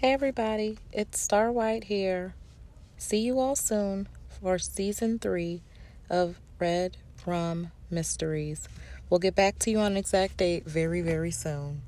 Hey everybody, it's Star White here. See you all soon for season three of Red Rum Mysteries. We'll get back to you on exact date very, very soon.